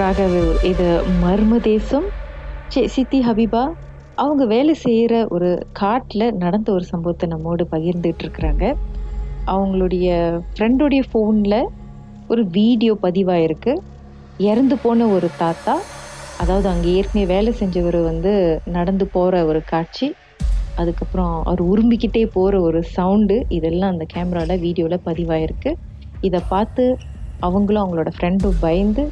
ராகவ் இது மர்ம தேசம். சித்தி ஹபீபா அவங்க வேலை செய்கிற ஒரு காட்டில் நடந்த ஒரு சம்பவத்தை நம்மோடு பகிர்ந்துட்டு இருக்கிறாங்க. அவங்களுடைய ஃப்ரெண்டுடைய ஃபோனில் ஒரு வீடியோ பதிவாயிருக்கு. இறந்து போன ஒரு தாத்தா அதாவது அங்கே ஏற்கனவே வேலை செஞ்சவர் வந்து நடந்து போகிற ஒரு காட்சி. அதுக்கப்புறம் அவர் உரும்பிக்கிட்டே போகிற ஒரு சவுண்டு இதெல்லாம் அந்த கேமராவில் வீடியோவில் பதிவாயிருக்கு. இதை பார்த்து அவங்களும் அவங்களோட ஃப்ரெண்டும் பயந்து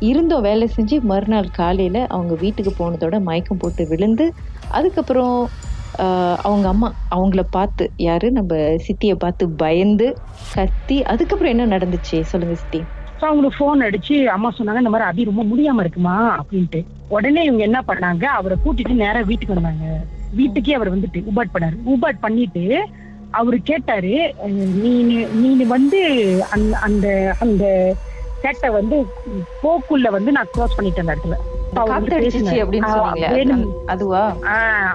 இருந்தோம் வேலை செஞ்சு மறுநாள் காலையில் அவங்க வீட்டுக்கு போனதோட மயக்கம் போட்டு விழுந்து அதுக்கப்புறம் அவங்க அம்மா அவங்கள பார்த்து யார்? நம்ம சித்தியை பார்த்து பயந்து கத்தி அதுக்கப்புறம் என்ன நடந்துச்சு? சொல்லுங்க சித்தி. ஸோ அவங்களுக்கு ஃபோன் அடிச்சு அம்மா சொன்னாங்க இந்த மாதிரி அபி ரொம்ப முடியாம இருக்குமா? அப்படின்ட்டு. உடனே இவங்க என்ன பண்ணாங்க அவரை கூட்டிட்டு நேரா வீட்டுக்கு வந்தாங்க. வீட்டுக்கே அவர் வந்துட்டு உபாட் பண்ணாரு. உபாட் பண்ணிட்டு அவரு கேட்டாரு நீ நீ வந்து அந்த அந்த அந்த சேட்டை வந்து போக்குள்ள வந்து நான் க்ளோஸ் பண்ணிட்டேன் அந்த இடத்துல. வேணும்.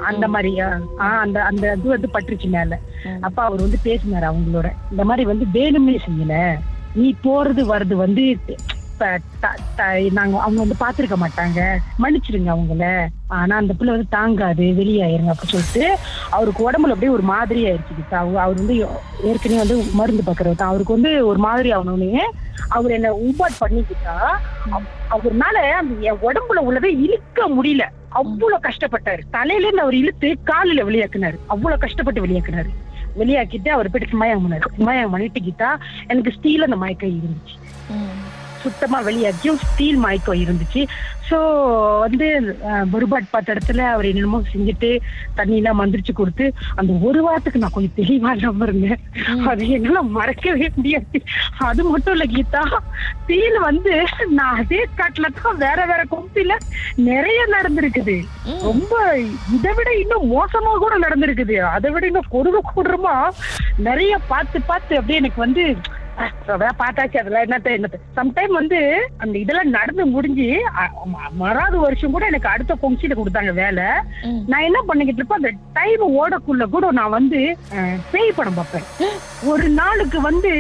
அந்த மாதிரி அந்த அந்த இது வந்து பட்டுருச்சு மேல. அப்ப அவர் வந்து பேசினாரு அவங்களோட. இந்த மாதிரி வந்து வேணும்னே செய்யல. நீ போறது வர்றது வந்து நாங்க அவங்க வந்து பாத்திருக்க மாட்டாங்க. மன்னிச்சிடுங்க அவங்கள. ஆனா அந்த பிள்ளை வந்து தாங்காது வெளியாயிருங்க அப்படின்னு சொல்லிட்டு அவருக்கு உடம்புல அப்படியே ஒரு மாதிரி ஆயிடுச்சு அவர் அவர் வந்து ஏற்கனவே வந்து மருந்து பாக்குறவர் தான் அவருக்கு வந்து ஒரு மாதிரி ஆகணும்னே அவர் என்ன உபாட் பண்ணிக்கிட்டா அவர்னால அந்த என் உடம்புல உள்ளதை இழுக்க முடியல. அவ்வளவு கஷ்டப்பட்டாரு. தலையில இருந்து அவர் இழுத்து காலில வெளியாக்குனாரு. அவ்வளவு கஷ்டப்பட்டு வெளியாக்குனாரு. வெளியாக்கிட்டு அவர் போயிட்டு மயம் பண்ணாரு. மயம் பண்ணிட்டுக்கிட்டா எனக்கு ஸ்டீல் அந்த மயக்கம் இருந்துச்சு. சுத்தமா வெளியாக்கியும் ஸ்டீல் மயக்கம் இருந்துச்சு. சோ வந்து அஹ், பருபாட் பார்த்த இடத்துல அவர் என்னென்னமோ செஞ்சுட்டு தண்ணி எல்லாம் மந்திரிச்சு கொடுத்து அந்த ஒரு வாரத்துக்கு நான் கொஞ்சம் தெளிவா இல்லாம இருந்தேன். அது என்னால மறக்கவே முடியாது. அது மட்டும் இல்ல கீதா ஸ்டீல் வந்து நான் அதே காட்டுல தான் வேற வேற கொம்பில நிறைய நடந்திருக்குது. ரொம்ப இதை விட இன்னும் மோசமா கூட நடந்திருக்குது. அதை விட இன்னும் கொடுமை கூடுறமா நிறைய பார்த்து பார்த்து அப்படியே எனக்கு வந்து அதெல்லாம் பார்த்தாச்சு அதெல்லாம் என்னத்த என்னத்த. சம்டைம் வந்து அந்த இதெல்லாம் நடந்து முடிஞ்சு மறாவது வருஷம் கூட எனக்கு அடுத்த பொங்சில கொடுத்தாங்க வேலை. நான் என்ன பண்ணிக்கிட்டு இருப்பேன் அந்த டைம் ஓடக்குள்ள கூட நான் வந்து பேய் படம் பார்ப்பேன். ஒரு நாளுக்கு வந்து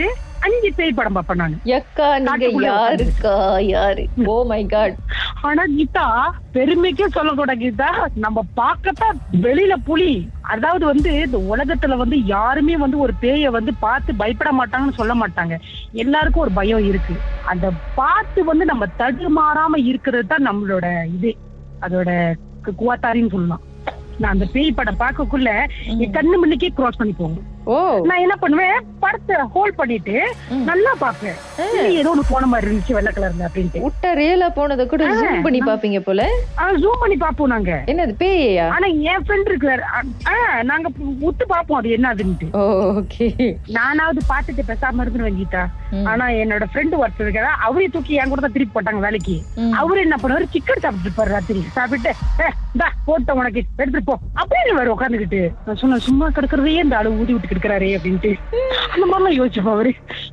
அஞ்சு பேய் படம் பார்ப்பேன் நான். எக்கா நீங்க யாருக்கா யாரு? ஓ மை காட் ஆனா கீதா பெருமைக்கே சொல்லக்கூடாது கீதா. நம்ம பார்க்கத்தான் வெளியில புலி. அதாவது வந்து இந்த உலகத்துல வந்து யாருமே வந்து ஒரு பேய வந்து பார்த்து பயப்பட மாட்டாங்கன்னு சொல்ல மாட்டாங்க. எல்லாருக்கும் ஒரு பயம் இருக்கு. அந்த பார்த்து வந்து நம்ம தடுமாறாம இருக்கிறது தான் நம்மளோட இது. அதோட குவாத்தாரின்னு சொல்லலாம். நான் அந்த பேய் படம் பார்க்கக்குள்ள என் கண்ணு முன்னுக்கே கிராஸ் பண்ணி போகும். நான் என்ன பண்ணுவேன்? படத்தை ஹோல்ட் பண்ணிட்டு. நல்லா பார்ப்பேன். இது ஏதோ ஒண்ணு போன மாதிரி இருந்துச்சு வெள்ளை கலர்ல அப்படின்ட்டு. விட்ட ரியலா போனதை கூட ஜூம் பண்ணி பாப்பீங்க போல? ஜூம் பண்ணி பார்ப்போம் நாங்க. என்னது பேயா ஆனா என் ஃப்ரெண்ட் இருக்கிறாரு. நாங்க உத்து பாப்போம் அது என்னதுன்ட்டு. ஓகே நானாவது பார்த்துட்டு பேசாம இருந்துருவேன் கீதா. ஆனா என்னோட ஃப்ரெண்டு ஒருத்தர் இருக்காரு. அவரையும் தூக்கி என் கூட தான் திருப்பி போட்டாங்க வேலைக்கு. அவரு என்ன பண்ணுவாரு? சிக்கன் சாப்பிட்டு இருப்பாரு ராத்திரி. சாப்பிட்டு "ஏ, இந்தா போட்ட உனக்கு. எடுத்துட்டு போ. அப்படின்னு வேற உட்காந்துக்கிட்டு நான் சொன்னேன் சும்மா கிடக்குறதே இந்த ஆளு ஊதி விட்டு கிடக்குறாரே அப்படின்ட்டு. அந்த மாதிரிலாம் யோசிச்சுப்பா அவரு.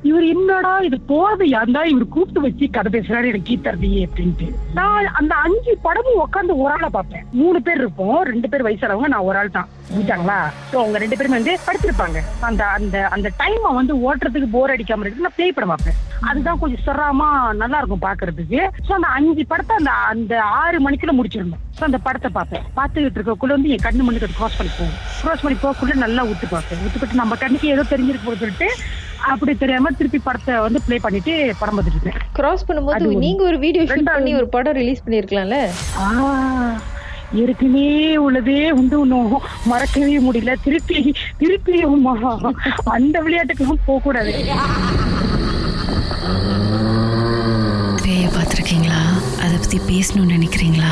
இவர் என்னடா இது போறது யாருந்தா இவர் கூப்பிட்டு வச்சு கதை பேசுறாரு எனக்கு கீத்தரதையே அப்படின்ட்டு. நான் அந்த அஞ்சு படமும் உட்காந்து ஒரு ஆளை பார்ப்பேன். மூணு பேர் இருப்போம் ரெண்டு பேர் வயசானவங்க நான் ஒரு ஆள் தான். புரிஞ்சாங்களா ஸோ அவங்க ரெண்டு பேருமே வந்து படுத்திருப்பாங்க. அந்த அந்த அந்த டைமை வந்து ஓட்டுறதுக்கு போர் அடிக்காம இருக்கு நான் பேய் படம் பார்ப்பேன். அதுதான் கொஞ்சம் சிரமமா நல்லா இருக்கும் பாக்குறதுக்கு ஸோ அந்த அஞ்சு படத்தை அந்த அந்த ஆறு மணிக்குள்ள முடிச்சிருந்தோம் ஸோ அந்த படத்தை பார்ப்பேன். பார்த்துக்கிட்டு இருக்கக்குள்ள வந்து என் கண்ணு மண்ணுக்கு கிராஸ் பண்ணி போகும். கிராஸ் பண்ணி போகக்குள்ள நல்லா ஊத்து பார்ப்பேன். உத்துக்கிட்டு நம்ம கண்ணுக்கு ஏதோ தெரிஞ்சிருக்கு போகுது சொல்லிட்டு அப்படி தெரியாம திருப்பி படத்தை வந்து ப்ளே பண்ணிட்டு படம் பார்த்துட்டு இருப்பேன் கிராஸ் பண்ணும்போது. நீங்க ஒரு வீடியோ ஷூட் பண்ணி ஒரு படம் ரிலீஸ் பண்ணிருக்கலாம்ல? ஆ, ஏற்கனவே உள்ளதே வந்து இன்னும் மறக்கவே முடியல. திருப்பி திருப்பியுமா அந்த விளையாட்டுக்கெல்லாம் போக கூடாது. பார்த்துருக்கீங்களா? அதை பத்தி பேசணும்னு நினைக்கிறீங்களா?